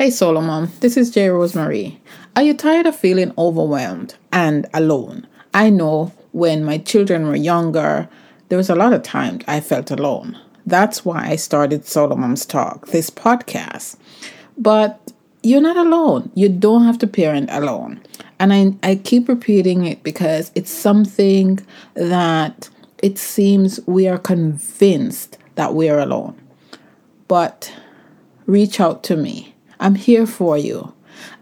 Hey Solo Mom, this is J. Rosemarie. Are you tired of feeling overwhelmed and alone? I know when my children were younger, there was a lot of times I felt alone. That's why I started Solo Moms Talk, this podcast. But you're not alone. You don't have to parent alone. And I, I keep repeating it because it's something that it seems we are convinced that we are alone. But reach out to me. I'm here for you.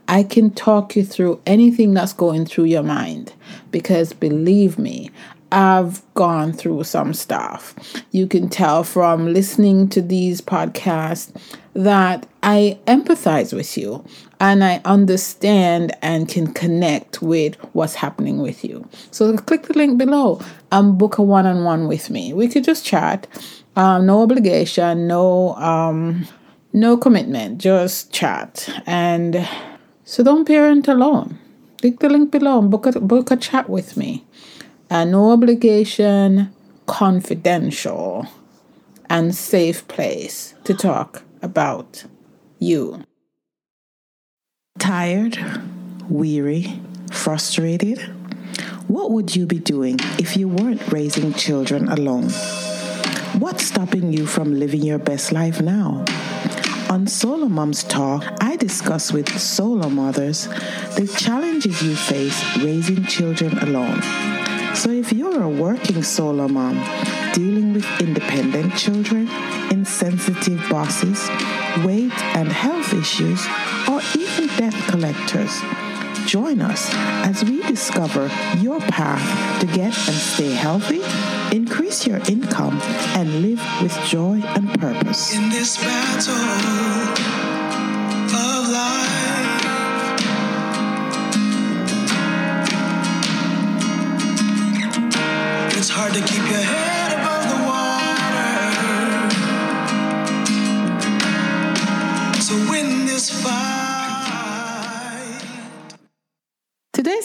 I can talk you through anything that's going through your mind because believe me, I've gone through some stuff. You can tell from listening to these podcasts that I empathize with you and I understand and can connect with what's happening with you. So click the link below and book a one on one with me. We could just chat. Um, no obligation, no um, no commitment, just chat. And so don't parent alone. Click the link below and book a, book a chat with me a no obligation, confidential, and safe place to talk about you. Tired, weary, frustrated? What would you be doing if you weren't raising children alone? What's stopping you from living your best life now? On Solo Moms Talk, I discuss with solo mothers the challenges you face raising children alone. So if you're a working solo mom dealing with independent children, insensitive bosses, weight and health issues, or even debt collectors, join us as we discover your path to get and stay healthy, increase your income, and live with joy and purpose. In this battle of life. It's hard to keep your head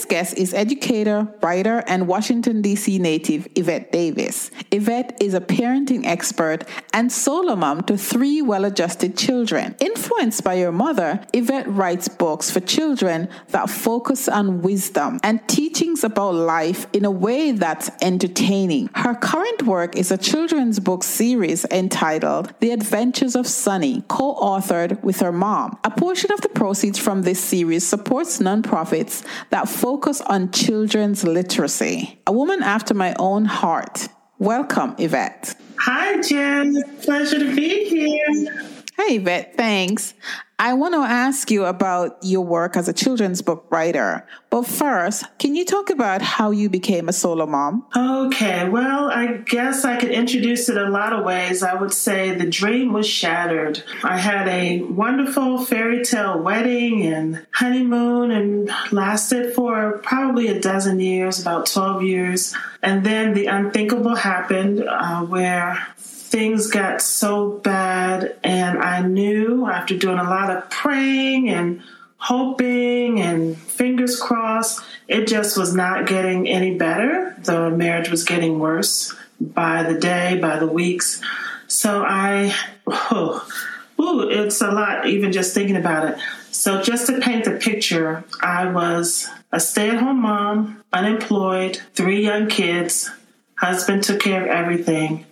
Today's guest is educator, writer, and Washington, D.C. native Evette Davis. Evette is a parenting expert and solo mom to three well adjusted children. Influenced by her mother, Evette writes books for children that focus on wisdom and teachings about life in a way that's entertaining. Her current work is a children's book series entitled The Adventures of Sunny, co authored with her mom. A portion of the proceeds from this series supports nonprofits that focus on children's literacy. A woman after my own heart. Welcome, Evette. Hi, Jen. Pleasure to be here. Hey, Evette, thanks. I want to ask you about your work as a children's book writer. But first, can you talk about how you became a solo mom? Okay, well, I guess I could introduce it a lot of ways. I would say the dream was shattered. I had a wonderful fairy tale wedding and honeymoon and lasted for probably a dozen years, about 12 years. And then the unthinkable happened uh, where things got so bad, and I knew after doing a lot of praying and hoping and fingers crossed, it just was not getting any better. The marriage was getting worse by the day, by the weeks. So I, oh, ooh, it's a lot even just thinking about it. So just to paint the picture, I was a stay-at-home mom, unemployed, three young kids, husband took care of everything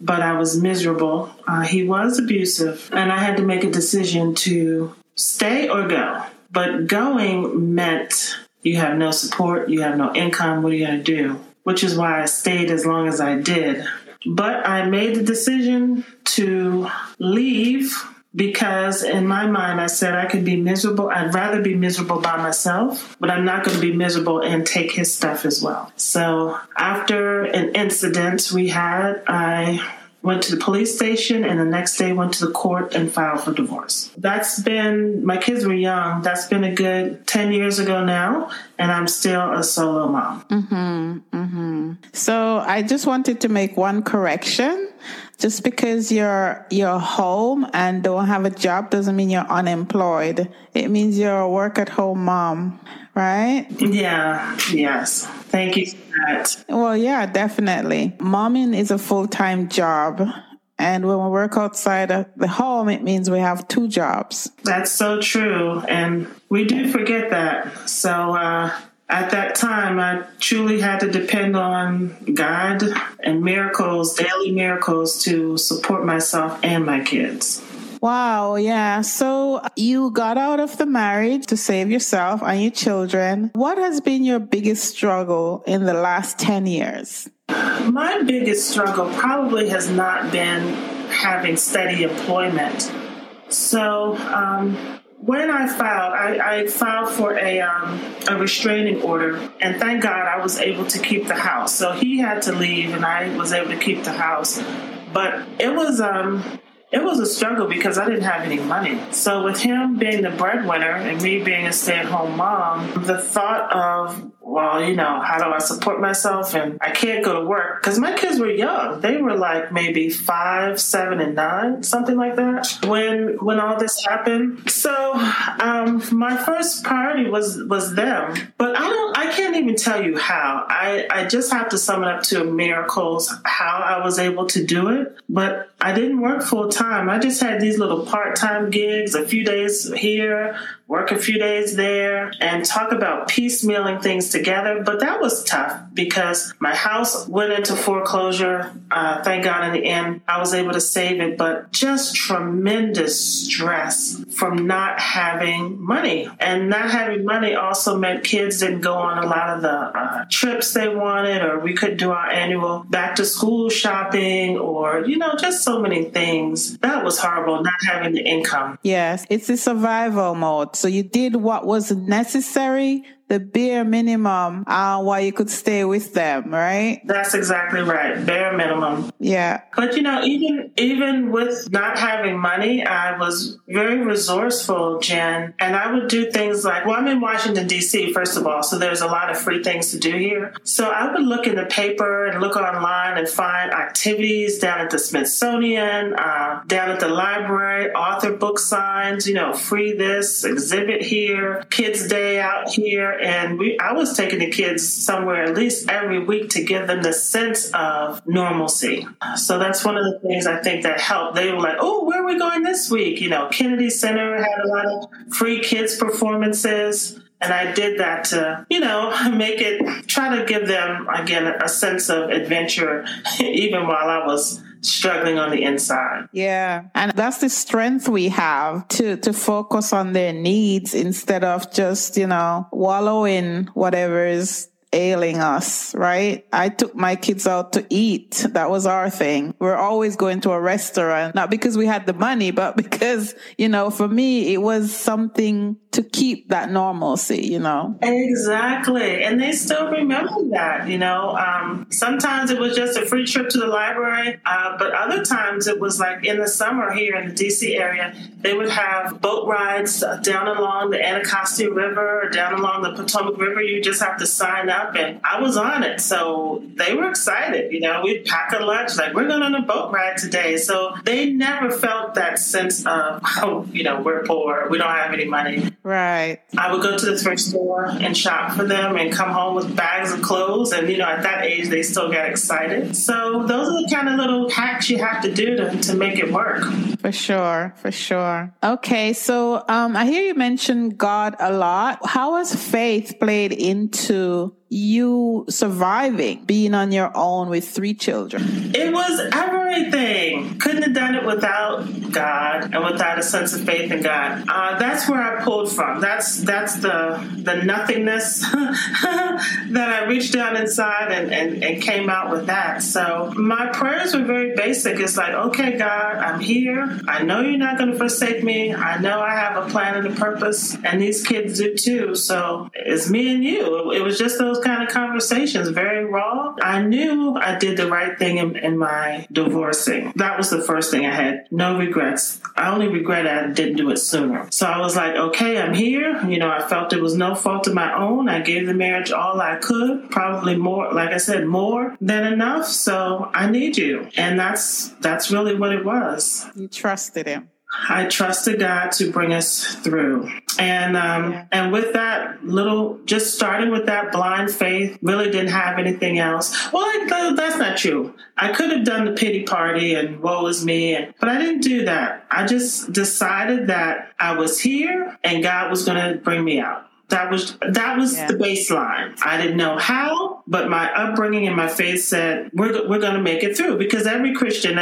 but I was miserable. Uh, he was abusive, and I had to make a decision to stay or go. But going meant you have no support, you have no income. What are you going to do? Which is why I stayed as long as I did. But I made the decision to leave because in my mind I said I could be miserable. I'd rather be miserable by myself, but I'm not going to be miserable and take his stuff as well. So after an incident we had, I went to the police station and the next day went to the court and filed for divorce. That's been my kids were young. That's been a good 10 years ago now and I'm still a solo mom. Mhm. Mhm. So I just wanted to make one correction just because you're you're home and don't have a job doesn't mean you're unemployed. It means you're a work at home mom, right? Yeah. Yes. Thank you for that. Well, yeah, definitely. Momming is a full time job. And when we work outside of the home, it means we have two jobs. That's so true. And we do forget that. So, uh, at that time, I truly had to depend on God and miracles, daily miracles, to support myself and my kids. Wow, yeah. So you got out of the marriage to save yourself and your children. What has been your biggest struggle in the last 10 years? My biggest struggle probably has not been having steady employment. So, um, when I filed, I, I filed for a um, a restraining order, and thank God I was able to keep the house. So he had to leave, and I was able to keep the house. But it was um, it was a struggle because I didn't have any money. So with him being the breadwinner and me being a stay-at-home mom, the thought of well, you know, how do I support myself? And I can't go to work because my kids were young. They were like maybe five, seven, and nine, something like that. When when all this happened, so um, my first priority was was them. But I don't, I can't even tell you how. I I just have to sum it up to miracles how I was able to do it. But I didn't work full time. I just had these little part time gigs, a few days here, work a few days there, and talk about piecemealing things together. But that was tough because my house went into foreclosure. Uh, thank God in the end, I was able to save it, but just tremendous stress from not having money. And not having money also meant kids didn't go on a lot of the uh, trips they wanted, or we couldn't do our annual back to school shopping, or, you know, just so many things. That was horrible, not having the income. Yes, it's a survival mode. So you did what was necessary the bare minimum uh, while you could stay with them, right? That's exactly right. Bare minimum. Yeah. But you know, even even with not having money, I was very resourceful, Jen. And I would do things like, well, I'm in Washington D.C. first of all, so there's a lot of free things to do here. So I would look in the paper and look online and find activities down at the Smithsonian, uh, down at the library, author book signs. You know, free this exhibit here, Kids Day out here and we I was taking the kids somewhere at least every week to give them the sense of normalcy. So that's one of the things I think that helped. They were like, "Oh, where are we going this week?" You know, Kennedy Center had a lot of free kids performances. And I did that to, you know, make it, try to give them, again, a sense of adventure, even while I was struggling on the inside. Yeah. And that's the strength we have to, to focus on their needs instead of just, you know, wallowing whatever is ailing us, right? I took my kids out to eat. That was our thing. We're always going to a restaurant, not because we had the money, but because, you know, for me, it was something to keep that normalcy, you know? Exactly. And they still remember that, you know? Um, sometimes it was just a free trip to the library, uh, but other times it was like in the summer here in the DC area, they would have boat rides down along the Anacostia River down along the Potomac River. You just have to sign up, and I was on it. So they were excited, you know? We'd pack a lunch, like, we're going on a boat ride today. So they never felt that sense of, oh, you know, we're poor, we don't have any money. Right. I would go to the thrift store and shop for them and come home with bags of clothes. And, you know, at that age, they still get excited. So those are the kind of little hacks you have to do to, to make it work. For sure. For sure. Okay. So um, I hear you mention God a lot. How has faith played into you surviving being on your own with three children? It was everything. Couldn't have done it without God and without a sense of faith in God. Uh, that's where I pulled from. That's that's the the nothingness that I reached down inside and, and, and came out with that. So my prayers were very basic. It's like, okay, God, I'm here. I know you're not going to forsake me. I know I have a plan and a purpose, and these kids do too. So it's me and you. It was just those kind of conversations, very raw. I knew I did the right thing in, in my divorcing. That was the first thing I had. No regrets. I only regret I didn't do it sooner. So I was like, okay, I'm here. You know, I felt it was no fault of my own. I gave the marriage all I could, probably more, like I said, more than enough. So I need you. And that's that's really what it was. You trusted him. I trusted God to bring us through. And um, yeah. and with that little, just starting with that blind faith, really didn't have anything else. Well, I, that's not true. I could have done the pity party and woe is me, and, but I didn't do that. I just decided that I was here and God was going to bring me out. That was that was yeah. the baseline. I didn't know how, but my upbringing and my faith said we're we're going to make it through because every Christian,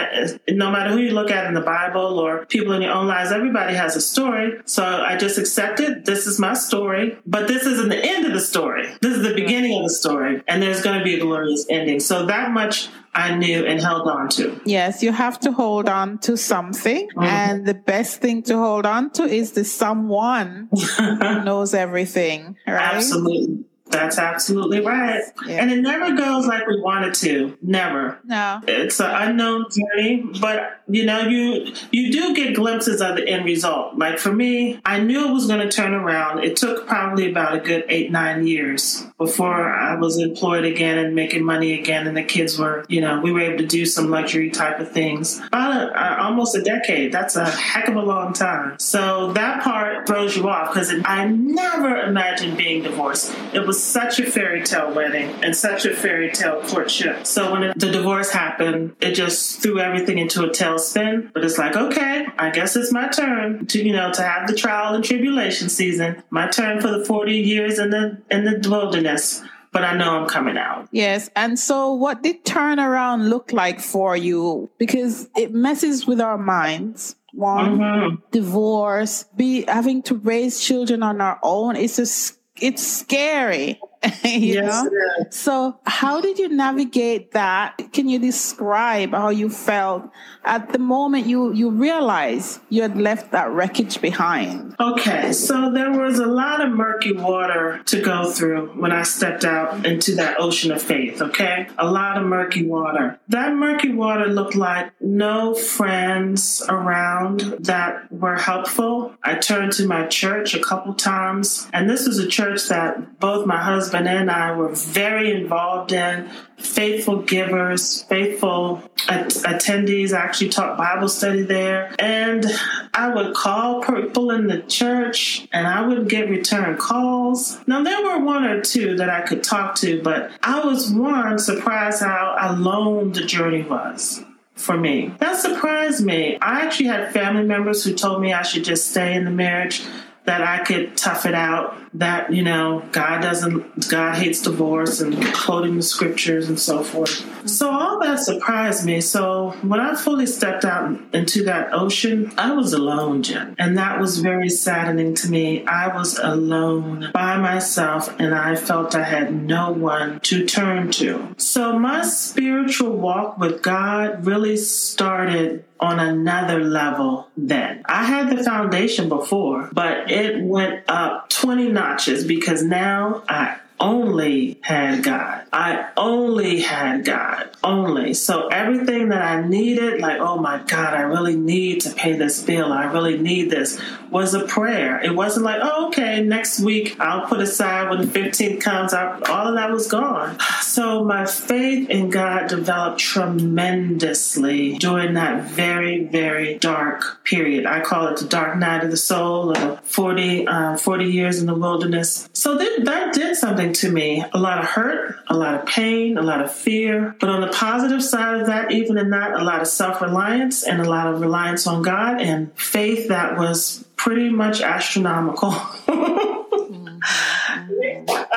no matter who you look at in the Bible or people in your own lives, everybody has a story. So I just accepted this is my story, but this isn't the end of the story. This is the beginning of the story, and there's going to be a glorious ending. So that much I knew and held on to. Yes, you have to hold on to something. Mm-hmm. And the best thing to hold on to is the someone who knows everything, right? Absolutely. That's absolutely right. Yeah. And it never goes like we want it to. Never. No. It's an unknown journey, but you know, you you do get glimpses of the end result. Like for me, I knew it was going to turn around. It took probably about a good eight nine years before I was employed again and making money again, and the kids were, you know, we were able to do some luxury type of things. About a, almost a decade. That's a heck of a long time. So that part throws you off because I never imagined being divorced. It was such a fairy tale wedding and such a fairy tale courtship. So when the divorce happened, it just threw everything into a tailspin. But it's like, okay, I guess it's my turn to, you know, to have the trial and tribulation season. My turn for the 40 years in the in the wilderness but I know I'm coming out. Yes. And so what did turnaround look like for you? Because it messes with our minds. One, mm-hmm. divorce, be having to raise children on our own. It's just it's scary. you yes, know? So how did you navigate that? Can you describe how you felt at the moment you, you realized you had left that wreckage behind? Okay, so there was a lot of murky water to go through when I stepped out into that ocean of faith, okay? A lot of murky water. That murky water looked like no friends around that were helpful. I turned to my church a couple times, and this was a church that both my husband husband and I were very involved in, faithful givers, faithful at- attendees. I actually taught Bible study there. And I would call people in the church and I would get return calls. Now, there were one or two that I could talk to, but I was one surprised how alone the journey was for me. That surprised me. I actually had family members who told me I should just stay in the marriage that I could tough it out, that, you know, God doesn't, God hates divorce and quoting the scriptures and so forth. So all that surprised me. So when I fully stepped out into that ocean, I was alone, Jen. And that was very saddening to me. I was alone by myself and I felt I had no one to turn to. So my spiritual walk with God really started on another level then. I had the foundation before, but it went up 20 notches because now I only had God. I only had God. Only. So everything that I needed, like, oh my God, I really need to pay this bill. I really need this, was a prayer. It wasn't like, oh, okay, next week I'll put aside when the 15th comes. I, all of that was gone. So my faith in God developed tremendously during that very, very dark period. I call it the dark night of the soul, or 40, uh, 40 years in the wilderness. So that, that did something to me. A lot of hurt, a lot of pain, a lot of fear. But on the positive side of that, even in that, a lot of self reliance and a lot of reliance on God and faith that was pretty much astronomical.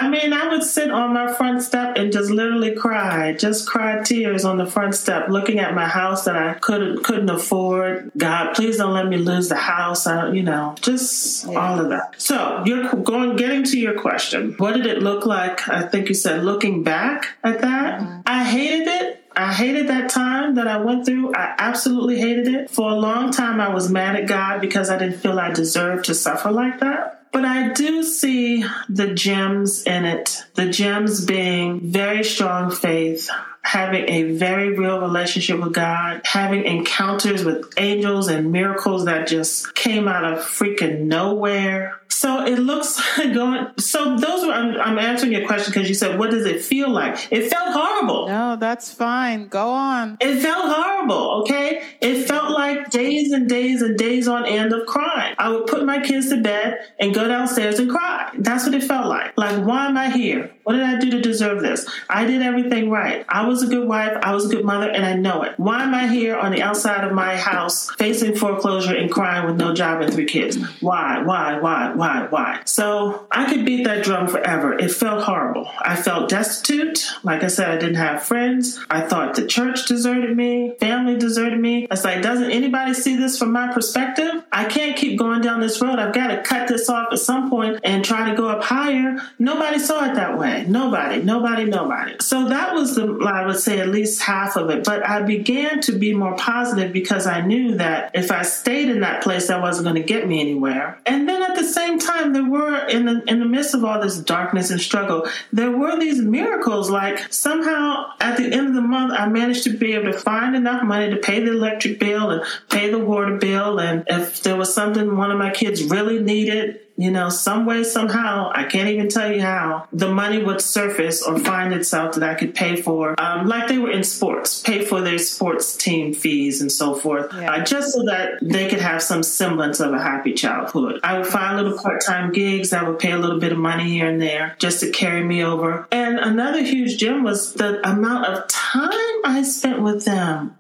I mean, I would sit on my front step and just literally cry, just cry tears on the front step, looking at my house that I couldn't couldn't afford. God, please don't let me lose the house. I, you know, just yeah. all of that. So you're going getting to your question. What did it look like? I think you said looking back at that. Mm-hmm. I hated it. I hated that time that I went through. I absolutely hated it. For a long time, I was mad at God because I didn't feel I deserved to suffer like that. But I do see the gems in it. The gems being very strong faith, having a very real relationship with God, having encounters with angels and miracles that just came out of freaking nowhere So it looks like going. So those were. I'm, I'm answering your question because you said, "What does it feel like?" It felt horrible. No, that's fine. Go on. It felt horrible. Okay, it felt like days and days and days on end of crying. I would put my kids to bed and go downstairs and cry. That's what it felt like. Like, why am I here? What did I do to deserve this? I did everything right. I was a good wife. I was a good mother, and I know it. Why am I here on the outside of my house facing foreclosure and crying with no job and three kids? Why? Why? Why? Why? Why? So I could beat that drum forever. It felt horrible. I felt destitute. Like I said, I didn't have friends. I thought the church deserted me, family deserted me. It's like, doesn't anybody see this from my perspective? I can't keep going down this road. I've got to cut this off at some point and try to go up higher. Nobody saw it that way. Nobody, nobody, nobody. So that was the, I would say, at least half of it. But I began to be more positive because I knew that if I stayed in that place, that wasn't going to get me anywhere. And then at the same time, there were in the in the midst of all this darkness and struggle, there were these miracles. Like somehow at the end of the month, I managed to be able to find enough money to pay the electric bill and pay the water bill. And if there was something one of my kids really needed, you know, some way, somehow, I can't even tell you how, the money would surface or find itself that I could pay for, um, like they were in sports, pay for their sports team fees and so forth, yeah. uh, just so that they could have some semblance of a happy childhood. I would find little part time gigs that would pay a little bit of money here and there just to carry me over. And another huge gem was the amount of time I spent with them.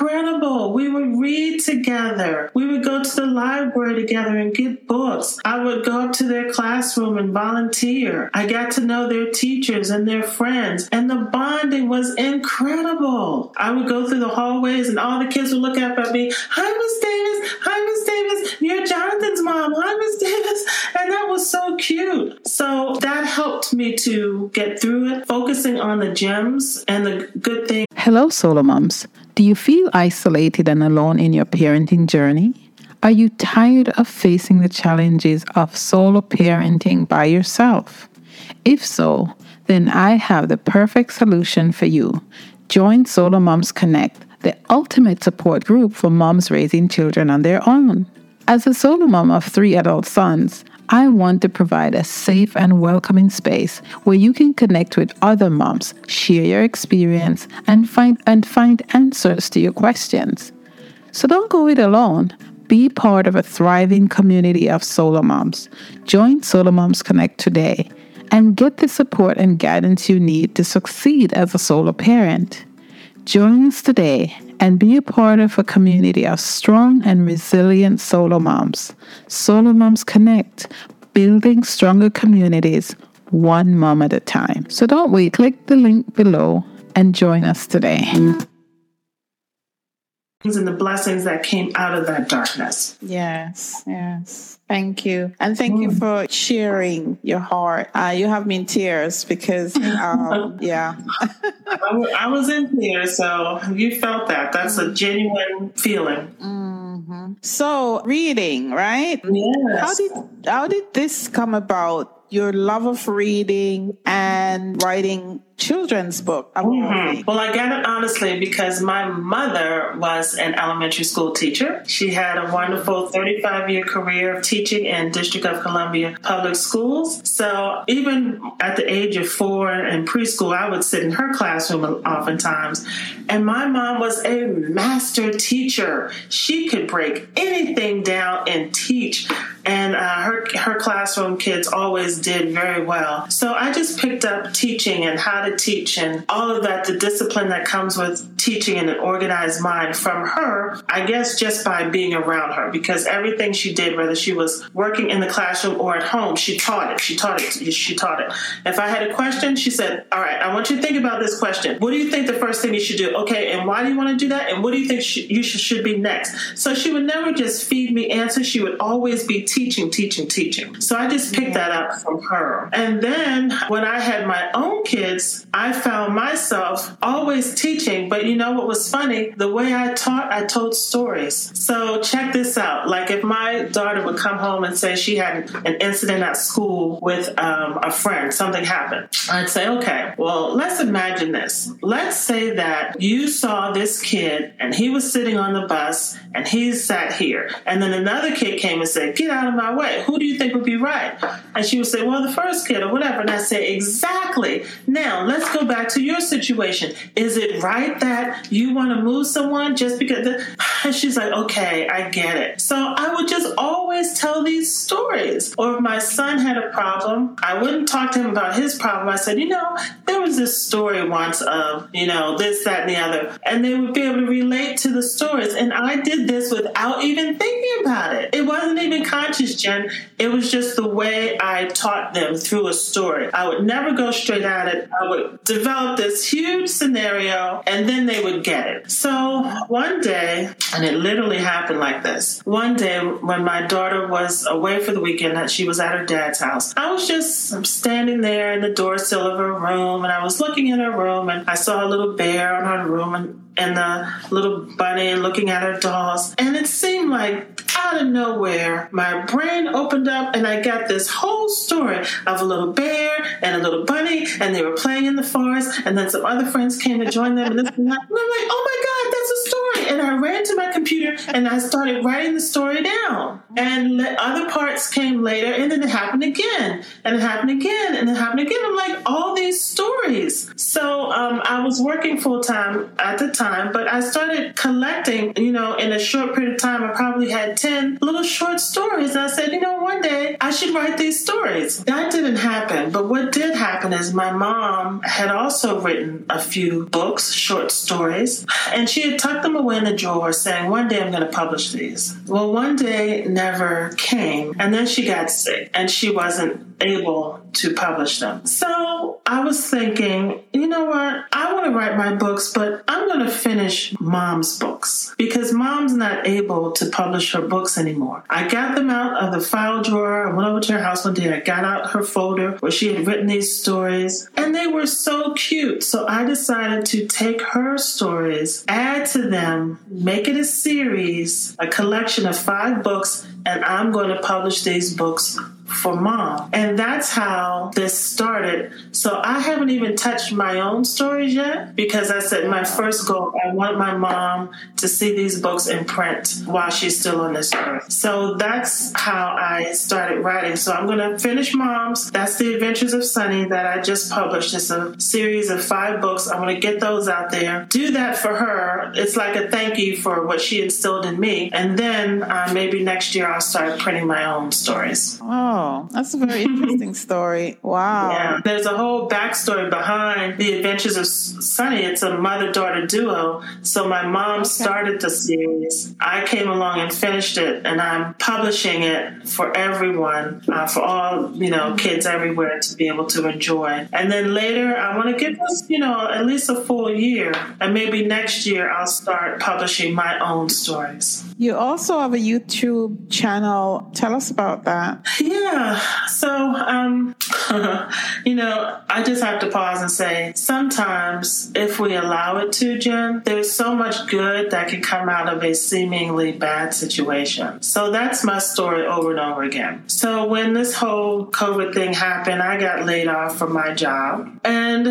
Incredible. We would read together, we would go to the library together and get books. I would go up to their classroom and volunteer. I got to know their teachers and their friends, and the bonding was incredible. I would go through the hallways, and all the kids would look up at me, Hi, Miss Davis. Hi, Miss Davis. You're Jonathan's mom. Hi, Miss Davis. And that was so cute. So that helped me to get through it, focusing on the gems and the good things. Hello, solo moms. Do you feel isolated and alone in your parenting journey? Are you tired of facing the challenges of solo parenting by yourself? If so, then I have the perfect solution for you. Join Solo Moms Connect, the ultimate support group for moms raising children on their own. As a solo mom of three adult sons, I want to provide a safe and welcoming space where you can connect with other moms, share your experience, and find and find answers to your questions. So don't go it alone. Be part of a thriving community of solo moms. Join Solo Moms Connect today and get the support and guidance you need to succeed as a solo parent. Join us today and be a part of a community of strong and resilient solo moms. Solo Moms Connect, building stronger communities one mom at a time. So don't wait, click the link below and join us today and the blessings that came out of that darkness. Yes, yes. Thank you. And thank mm. you for sharing your heart. Uh, you have me in tears because, um, yeah. I, was in tears, so you felt that. That's a genuine feeling. Mm-hmm. So, reading, right? Yes. How did, how did this come about? Your love of reading and writing children's book. Mm-hmm. Well, I got it honestly because my mother was an elementary school teacher. She had a wonderful 35 year career of teaching in District of Columbia public schools. So even at the age of four in preschool, I would sit in her classroom oftentimes. And my mom was a master teacher. She could break anything down and teach. And uh, her her classroom kids always did very well. So I just picked up teaching and how to to teach and all of that, the discipline that comes with teaching in an organized mind from her, I guess just by being around her, because everything she did, whether she was working in the classroom or at home, she taught it. She taught it. She taught it. If I had a question, she said, All right, I want you to think about this question. What do you think the first thing you should do? Okay, and why do you want to do that? And what do you think you should be next? So she would never just feed me answers. She would always be teaching, teaching, teaching. So I just picked that up from her. And then when I had my own kids, I found myself always teaching, but you know what was funny? The way I taught, I told stories. So check this out. Like if my daughter would come home and say she had an incident at school with um, a friend, something happened. I'd say, okay, well, let's imagine this. Let's say that you saw this kid and he was sitting on the bus and he sat here. And then another kid came and said, get out of my way. Who do you think would be right? And she would say, well, the first kid or whatever. And I say, exactly. Now, let's go back to your situation. Is it right that you want to move someone just because? The... She's like, okay, I get it. So I would just always tell these stories. Or if my son had a problem, I wouldn't talk to him about his problem. I said, you know, there was this story once of, you know, this, that, and the other. And they would be able to relate to the stories. And I did this without even thinking about it. It wasn't even conscious, Jen. It was just the way I taught them through a story. I would never go straight at it. I would develop this huge scenario and then they would get it. So one day, and it literally happened like this. One day when my daughter was away for the weekend, that she was at her dad's house. I was just standing there in the door sill of her room and I was looking in her room and I saw a little bear on her room and and the little bunny looking at her dolls. And it seemed like out of nowhere, my brain opened up and I got this whole story of a little bear and a little bunny, and they were playing in the forest, and then some other friends came to join them, and this and that. And I'm like, oh my God. And I ran to my computer and I started writing the story down. And other parts came later, and then it happened again, and it happened again, and it happened again. I'm like, all these stories. So um, I was working full time at the time, but I started collecting, you know, in a short period of time, I probably had 10 little short stories. And I said, you know, one day I should write these stories. That didn't happen. But what did happen is my mom had also written a few books, short stories, and she had tucked them away in a drawer saying, one day I'm going to publish these. Well, one day never came. And then she got sick and she wasn't able to publish them. So I was thinking, you know what? I want to write my books, but I'm going to finish mom's books because mom's not able to publish her books anymore. I got them out of the file drawer. I went over to her house one day. I got out her folder where she had written these stories, and they were so cute. So I decided to take her stories, add to them, make it a series, a collection of five books, and I'm going to publish these books for mom. And that's how this started. So I haven't even touched my own stories yet because I said my first goal, I want my mom to see these books in print while she's still on this earth. So that's how I started writing. So I'm going to finish mom's. That's The Adventures of Sunny that I just published. It's a series of five books. I'm going to get those out there. Do that for her. It's like a thank you for what she instilled in me. And then uh, maybe next year I'll start printing my own stories. Oh. That's a very interesting story. Wow. Yeah. There's a whole backstory behind the adventures of Sunny. It's a mother daughter duo. So my mom okay. started the series. I came along and finished it, and I'm publishing it for everyone, uh, for all, you know, kids everywhere to be able to enjoy. And then later, I want to give us, you know, at least a full year. And maybe next year, I'll start publishing my own stories. You also have a YouTube channel. Tell us about that. Yeah. Yeah. So, um, you know, I just have to pause and say sometimes if we allow it to, Jen, there's so much good that can come out of a seemingly bad situation. So that's my story over and over again. So when this whole COVID thing happened, I got laid off from my job and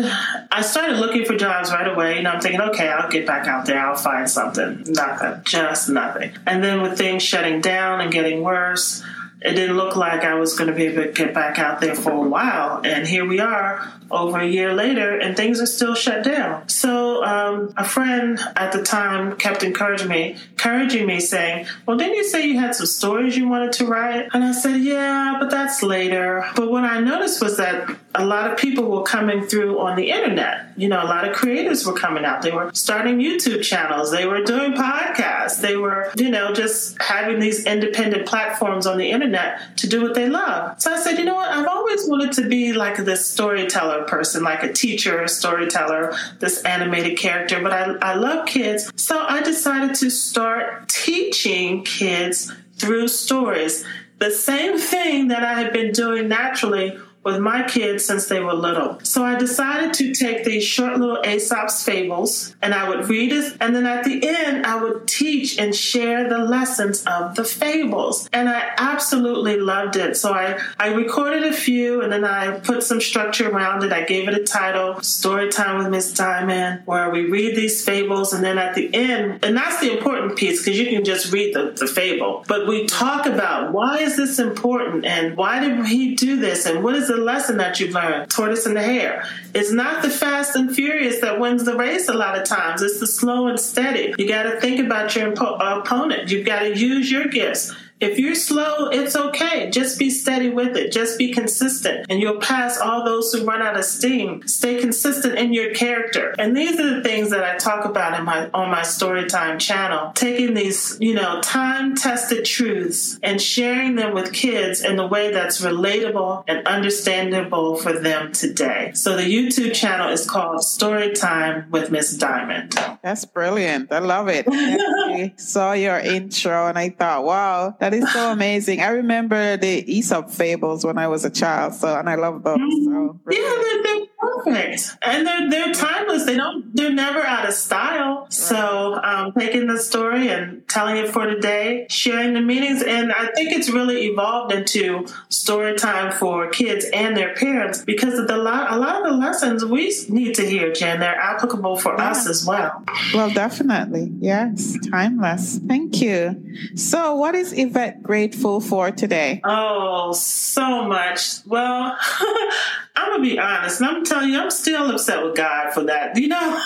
I started looking for jobs right away. Know, I'm thinking, okay, I'll get back out there. I'll find something. Nothing. Just nothing. And then with things shutting down and getting worse, it didn't look like I was going to be able to get back out there for a while. And here we are over a year later, and things are still shut down. So um, a friend at the time kept encouraging me, encouraging me, saying, "Well, didn't you say you had some stories you wanted to write?" And I said, "Yeah, but that's later." But what I noticed was that a lot of people were coming through on the internet. You know, a lot of creators were coming out. They were starting YouTube channels. They were doing podcasts. They were, you know, just having these independent platforms on the internet to do what they love. So I said, you know what? I've always wanted to be like this storyteller person, like a teacher, a storyteller, this animated character, but I, I love kids. So I decided to start teaching kids through stories. The same thing that I had been doing naturally with my kids since they were little. So I decided to take these short little Aesop's fables and I would read it. And then at the end, I would teach and share the lessons of the fables. And I absolutely loved it. So I, I recorded a few and then I put some structure around it. I gave it a title, Story Time with Miss Dymond, where we read these fables. And then at the end, and that's the important piece because you can just read the, the fable, but we talk about why is this important and why did he do this and what is the lesson that you've learned? Tortoise and the hare. It's not the fast and furious that wins the race a lot of times. It's the slow and steady. You got to think about your impo- opponent. You've got to use your gifts. If you're slow, it's okay. Just be steady with it. Just be consistent and you'll pass all those who run out of steam. Stay consistent in your character. And these are the things that I talk about in my on my Storytime channel. Taking these, you know, time-tested truths and sharing them with kids in a way that's relatable and understandable for them today. So the YouTube channel is called Storytime with Miss Dymond. That's brilliant. I love it. I saw your intro and I thought, wow, that is so amazing. I remember the Aesop fables when I was a child, so and I love those. Mm-hmm. So yeah, they're, they're, perfect and they're they're timeless. They don't they're never out of style. Right. So um, taking the story and telling it for today, sharing the meanings, and I think it's really evolved into story time for kids and their parents because of the lot a lot of the lessons we need to hear, Jen. They're applicable for yeah. us as well. Well, definitely, yes, timeless. Thank you. So, what is Evette grateful for today? Oh, so much. Well, I'm gonna be honest, and I'm telling you, I'm still upset with God for that. You know,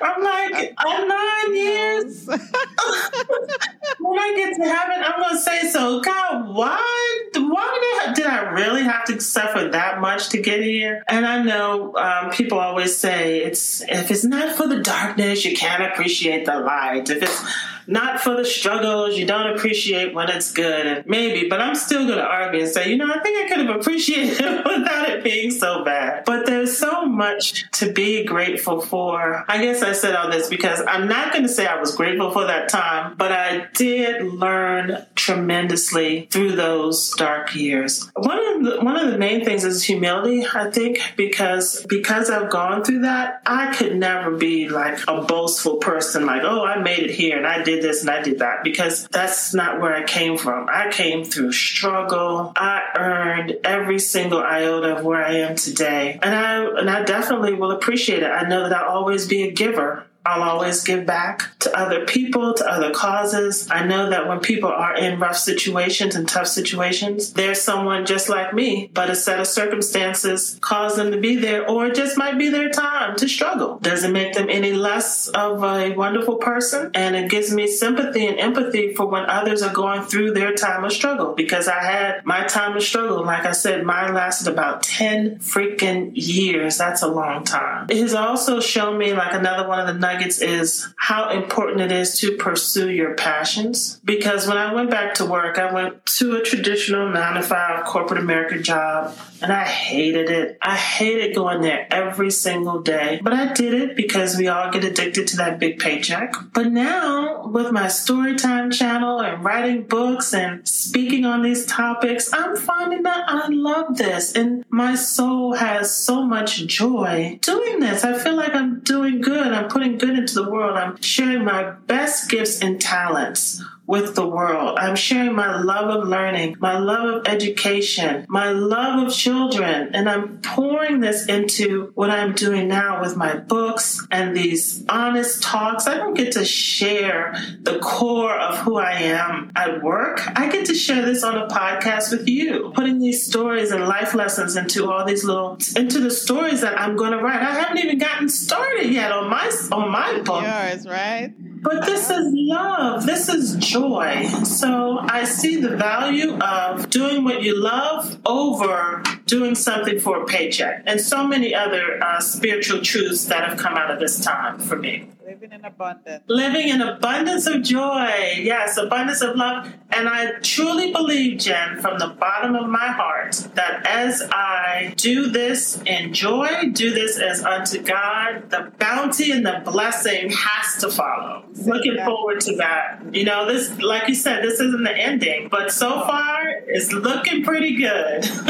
I'm like, I'm nine years. when I get to heaven, I'm gonna say, so God, why, why did I, did I really have to suffer that much to get here? And I know um, people always say, it's if it's not for the darkness, you can't appreciate the light. If it's not for the struggles. You don't appreciate when it's good, and maybe, but I'm still going to argue and say, you know, I think I could have appreciated it without it being so bad. But there's so much to be grateful for. I guess I said all this because I'm not going to say I was grateful for that time, but I did learn tremendously through those dark years. One of the, one of the main things is humility, I think, because because I've gone through that, I could never be like a boastful person, like, oh, I made it here and I did this and I did that because that's not where I came from. I came through struggle. I earned every single iota of where I am today. And I and I definitely will appreciate it. I know that I'll always be a giver favor. I'll always give back to other people, to other causes. I know that when people are in rough situations and tough situations, there's someone just like me, but a set of circumstances cause them to be there, or it just might be their time to struggle. Doesn't make them any less of a wonderful person, and it gives me sympathy and empathy for when others are going through their time of struggle because I had my time of struggle. Like I said, mine lasted about 10 freaking years. That's a long time. It has also shown me like another one of the nuggets is how important it is to pursue your passions. Because when I went back to work, I went to a traditional nine to five corporate America job and I hated it. I hated going there every single day. But I did it because we all get addicted to that big paycheck. But now with my storytime channel and writing books and speaking on these topics, I'm finding that I love this and my soul has so much joy doing this. I feel like I'm doing good. I'm putting good into the world. I'm sharing my best gifts and talents with the world. I'm sharing my love of learning, my love of education, my love of children, and I'm pouring this into what I'm doing now with my books and these honest talks. I don't get to share the core of who I am at work. I get to share this on a podcast with you, putting these stories and life lessons into all these little into the stories that I'm going to write. I haven't even gotten started yet on my on my book. Yours, right? But this is love. This is joy. So I see the value of doing what you love over doing something for a paycheck and so many other uh, spiritual truths that have come out of this time for me. Living in abundance. Living in abundance of joy. Yes, abundance of love. And I truly believe, Jen, from the bottom of my heart, that as I do this in joy, do this as unto God, the bounty and the blessing has to follow. Looking forward to that. You know, this, like you said, this isn't the ending, but so far it's looking pretty good.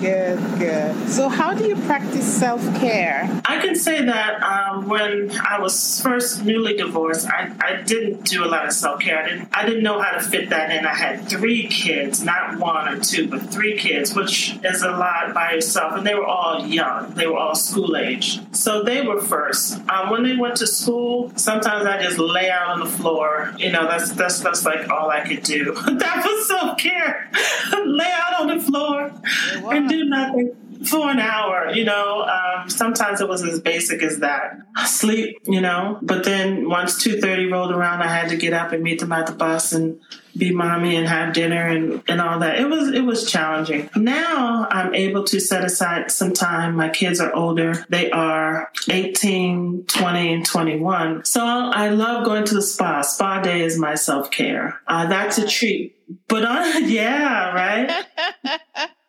good, good. So, how do you practice self care? I can say that um, when I was first newly divorced, I, I didn't do a lot of self care. I didn't, I didn't know how to fit that in. I had three kids, not one or two, but three kids, which is a lot by yourself. And they were all young, they were all school age. So, they were first. Um, when they went to school, sometimes I just lay out on the floor. You know, that's, that's, that's like all I could do. that was self care. lay out on the floor and do nothing for an hour, you know. Um, sometimes it was as basic as that. Sleep, you know. But then once two thirty rolled around, I had to get up and meet them at the bus and be mommy and have dinner and, and all that. It was it was challenging. Now I'm able to set aside some time. My kids are older. They are 18, 20, and 21. So I love going to the spa. Spa day is my self care. Uh, that's a treat. But on yeah, right.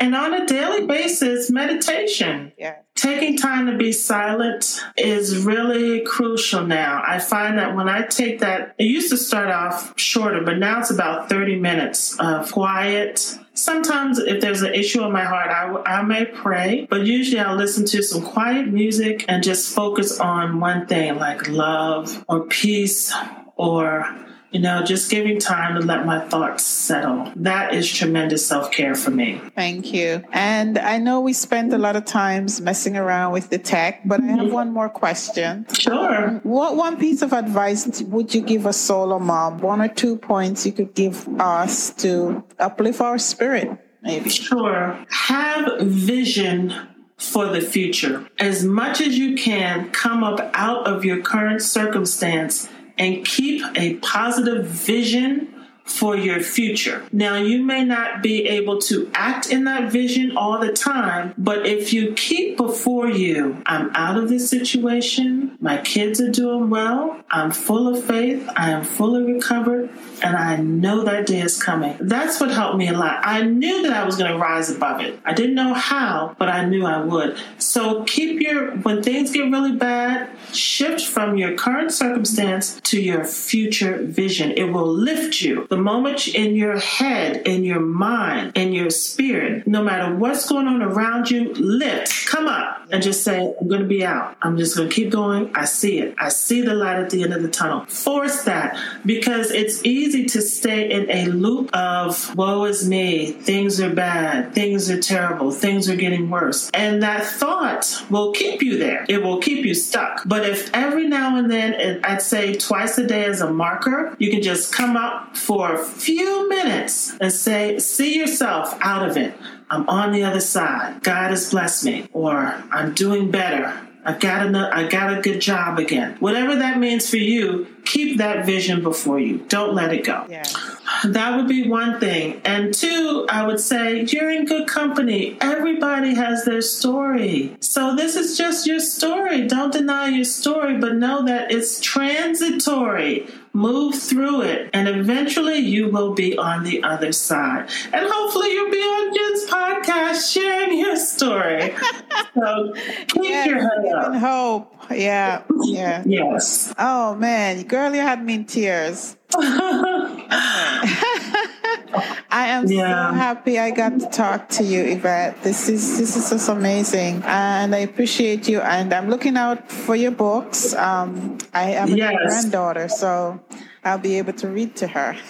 and on a daily basis, meditation. Yeah. Taking time to be silent is really crucial now. I find that when I take that, it used to start off shorter, but now it's about 30 minutes of quiet. Sometimes, if there's an issue in my heart, I, I may pray, but usually I'll listen to some quiet music and just focus on one thing like love or peace or you know, just giving time to let my thoughts settle. That is tremendous self care for me. Thank you. And I know we spent a lot of times messing around with the tech, but I have mm-hmm. one more question. Sure. What one piece of advice would you give a solo mom? One or two points you could give us to uplift our spirit, maybe? Sure. Have vision for the future. As much as you can, come up out of your current circumstance and keep a positive vision for your future. Now, you may not be able to act in that vision all the time, but if you keep before you, I'm out of this situation, my kids are doing well, I'm full of faith, I am fully recovered, and I know that day is coming. That's what helped me a lot. I knew that I was going to rise above it. I didn't know how, but I knew I would. So keep your, when things get really bad, shift from your current circumstance to your future vision. It will lift you. The moment in your head, in your mind, in your spirit, no matter what's going on around you, lift, come up and just say, I'm going to be out. I'm just going to keep going. I see it. I see the light at the end of the tunnel. Force that because it's easy to stay in a loop of woe is me, things are bad, things are terrible, things are getting worse. And that thought will keep you there. It will keep you stuck. But if every now and then, I'd say twice a day as a marker, you can just come up for a few minutes and say, see yourself out of it. I'm on the other side. God has blessed me, or I'm doing better. I got a, I got a good job again. Whatever that means for you, keep that vision before you. Don't let it go. Yeah. That would be one thing. And two, I would say you're in good company. Everybody has their story. So this is just your story. Don't deny your story, but know that it's transitory. Move through it, and eventually you will be on the other side. And hopefully, you'll be on Jen's podcast sharing your story. so keep Yeah, your head up. hope. Yeah, yeah. Yes. Oh man, girl, you had me in tears. I am Yeah. so happy I got to talk to you, Evette. This is this is just amazing, and I appreciate you. And I'm looking out for your books. Um, I have a Yes. granddaughter, so I'll be able to read to her.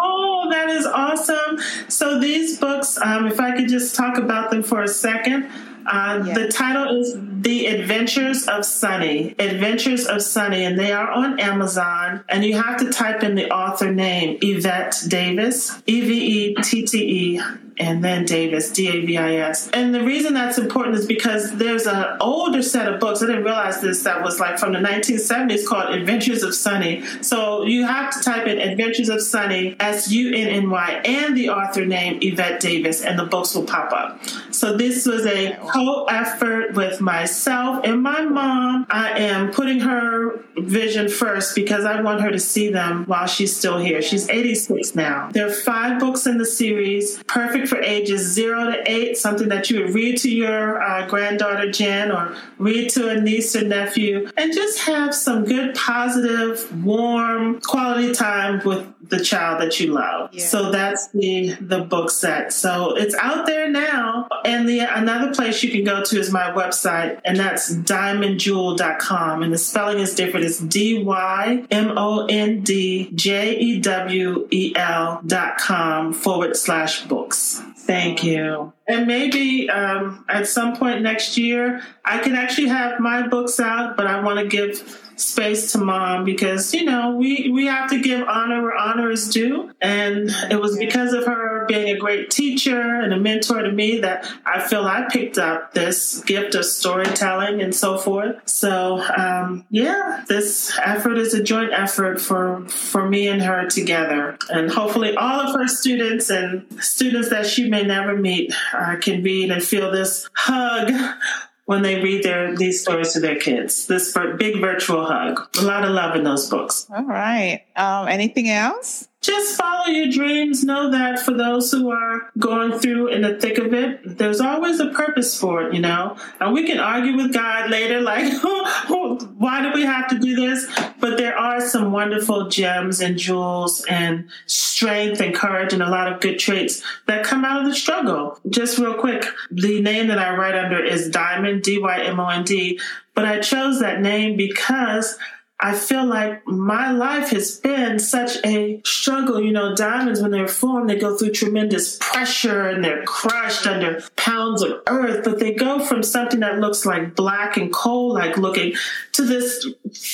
Oh, that is awesome. So, these books, um, if I could just talk about them for a second. Uh, Yeah. The title is The Adventures of Sunny. Adventures of Sunny, and they are on Amazon. And you have to type in the author name, Evette Davis, E V E T T E, and then Davis, D A V I S. And the reason that's important is because there's an older set of books. I didn't realize this that was like from the 1970s called Adventures of Sunny. So you have to type in Adventures of Sunny, S U N N Y, and the author name Evette Davis, and the books will pop up. So this was a co-effort with myself and my mom. I am putting her vision first because I want her to see them while she's still here. She's 86 now. There are five books in the series, perfect for ages zero to eight, something that you would read to your uh, granddaughter Jen or read to a niece or nephew, and just have some good, positive, warm, quality time with the child that you love. Yeah. So that's the the book set. So it's out there now. And the another place you can go to is my website, and that's dymondjewel.com. And the spelling is different. It's D Y M O N D J E W E L dot com forward slash books. Thank you. And maybe um, at some point next year, I can actually have my books out, but I want to give space to mom because you know we we have to give honor where honor is due. And it was because of her being a great teacher and a mentor to me that i feel i picked up this gift of storytelling and so forth. So um, yeah this effort is a joint effort for for me and her together. And hopefully all of her students and students that she may never meet uh, can read and feel this hug when they read their these stories to their kids. This big virtual hug. A lot of love in those books. All right. Um, anything else? Just follow your dreams. Know that for those who are going through in the thick of it, there's always a purpose for it, you know. And we can argue with God later, like, why do we have to do this? But there are some wonderful gems and jewels and strength and courage and a lot of good traits that come out of the struggle. Just real quick, the name that I write under is Dymond, D Y M O N D. But I chose that name because I feel like my life has been such a struggle. You know, diamonds, when they're formed, they go through tremendous pressure and they're crushed under pounds of earth, but they go from something that looks like black and coal like looking to this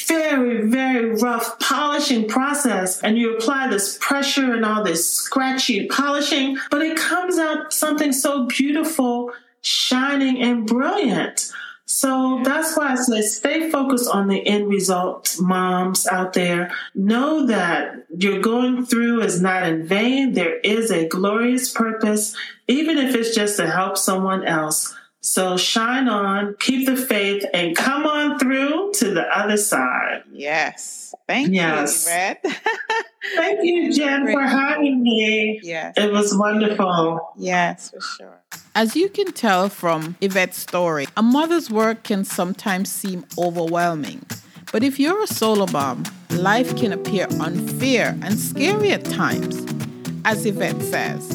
very, very rough polishing process. And you apply this pressure and all this scratchy polishing, but it comes out something so beautiful, shining, and brilliant. So that's why I say stay focused on the end result, moms out there. Know that you're going through is not in vain. There is a glorious purpose, even if it's just to help someone else. So shine on, keep the faith, and come on through to the other side. Yes. Thank yes. you, Red. Thank you, Jen, for having me. Yes. It was wonderful. Yes, for sure. As you can tell from Evette's story, a mother's work can sometimes seem overwhelming. But if you're a solo mom, life can appear unfair and scary at times. As Evette says,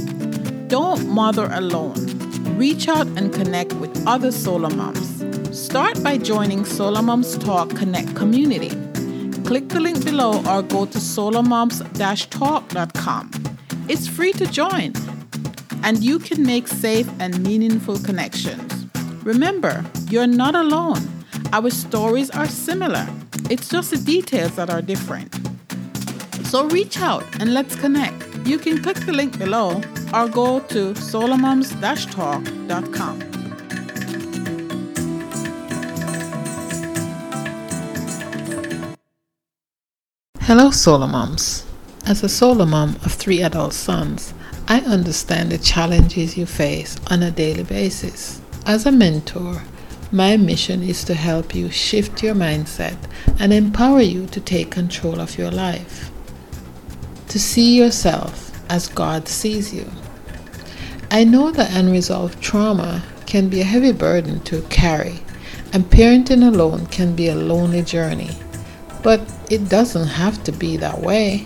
don't mother alone. Reach out and connect with other solo moms. Start by joining Solo Moms Talk Connect community. Click the link below or go to solomoms-talk.com. It's free to join and you can make safe and meaningful connections. Remember, you're not alone. Our stories are similar, it's just the details that are different. So reach out and let's connect. You can click the link below or go to solomoms-talk.com. Hello, Solo Moms. As a solo mom of three adult sons, I understand the challenges you face on a daily basis. As a mentor, my mission is to help you shift your mindset and empower you to take control of your life. To see yourself as God sees you. I know that unresolved trauma can be a heavy burden to carry, and parenting alone can be a lonely journey. But it doesn't have to be that way.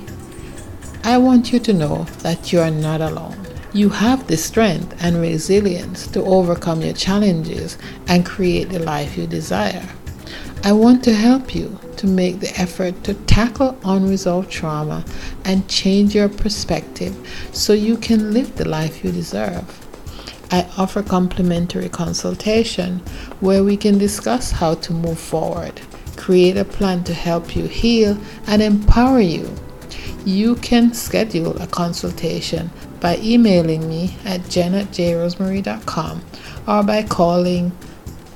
I want you to know that you are not alone. You have the strength and resilience to overcome your challenges and create the life you desire. I want to help you to make the effort to tackle unresolved trauma and change your perspective so you can live the life you deserve. I offer complimentary consultation where we can discuss how to move forward, create a plan to help you heal and empower you you can schedule a consultation by emailing me at janetjrosemarie.com or by calling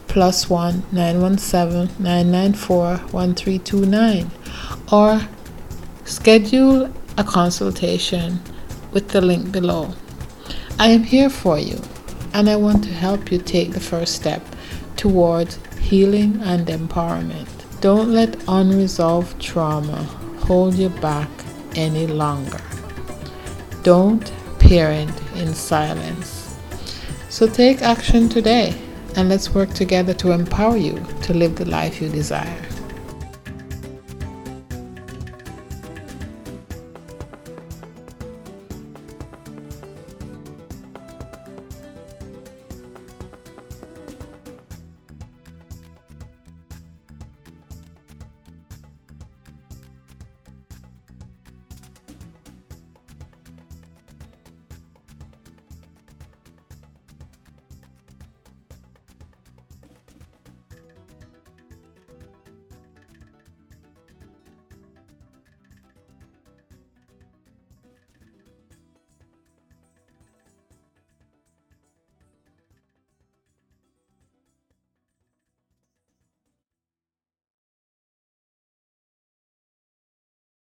plus one nine one seven nine nine four one three two nine or schedule a consultation with the link below. I am here for you. and I want to help you take the first step towards healing and empowerment. Don't let unresolved trauma hold you back any longer. Don't parent in silence. So take action today and let's work together to empower you to live the life you desire.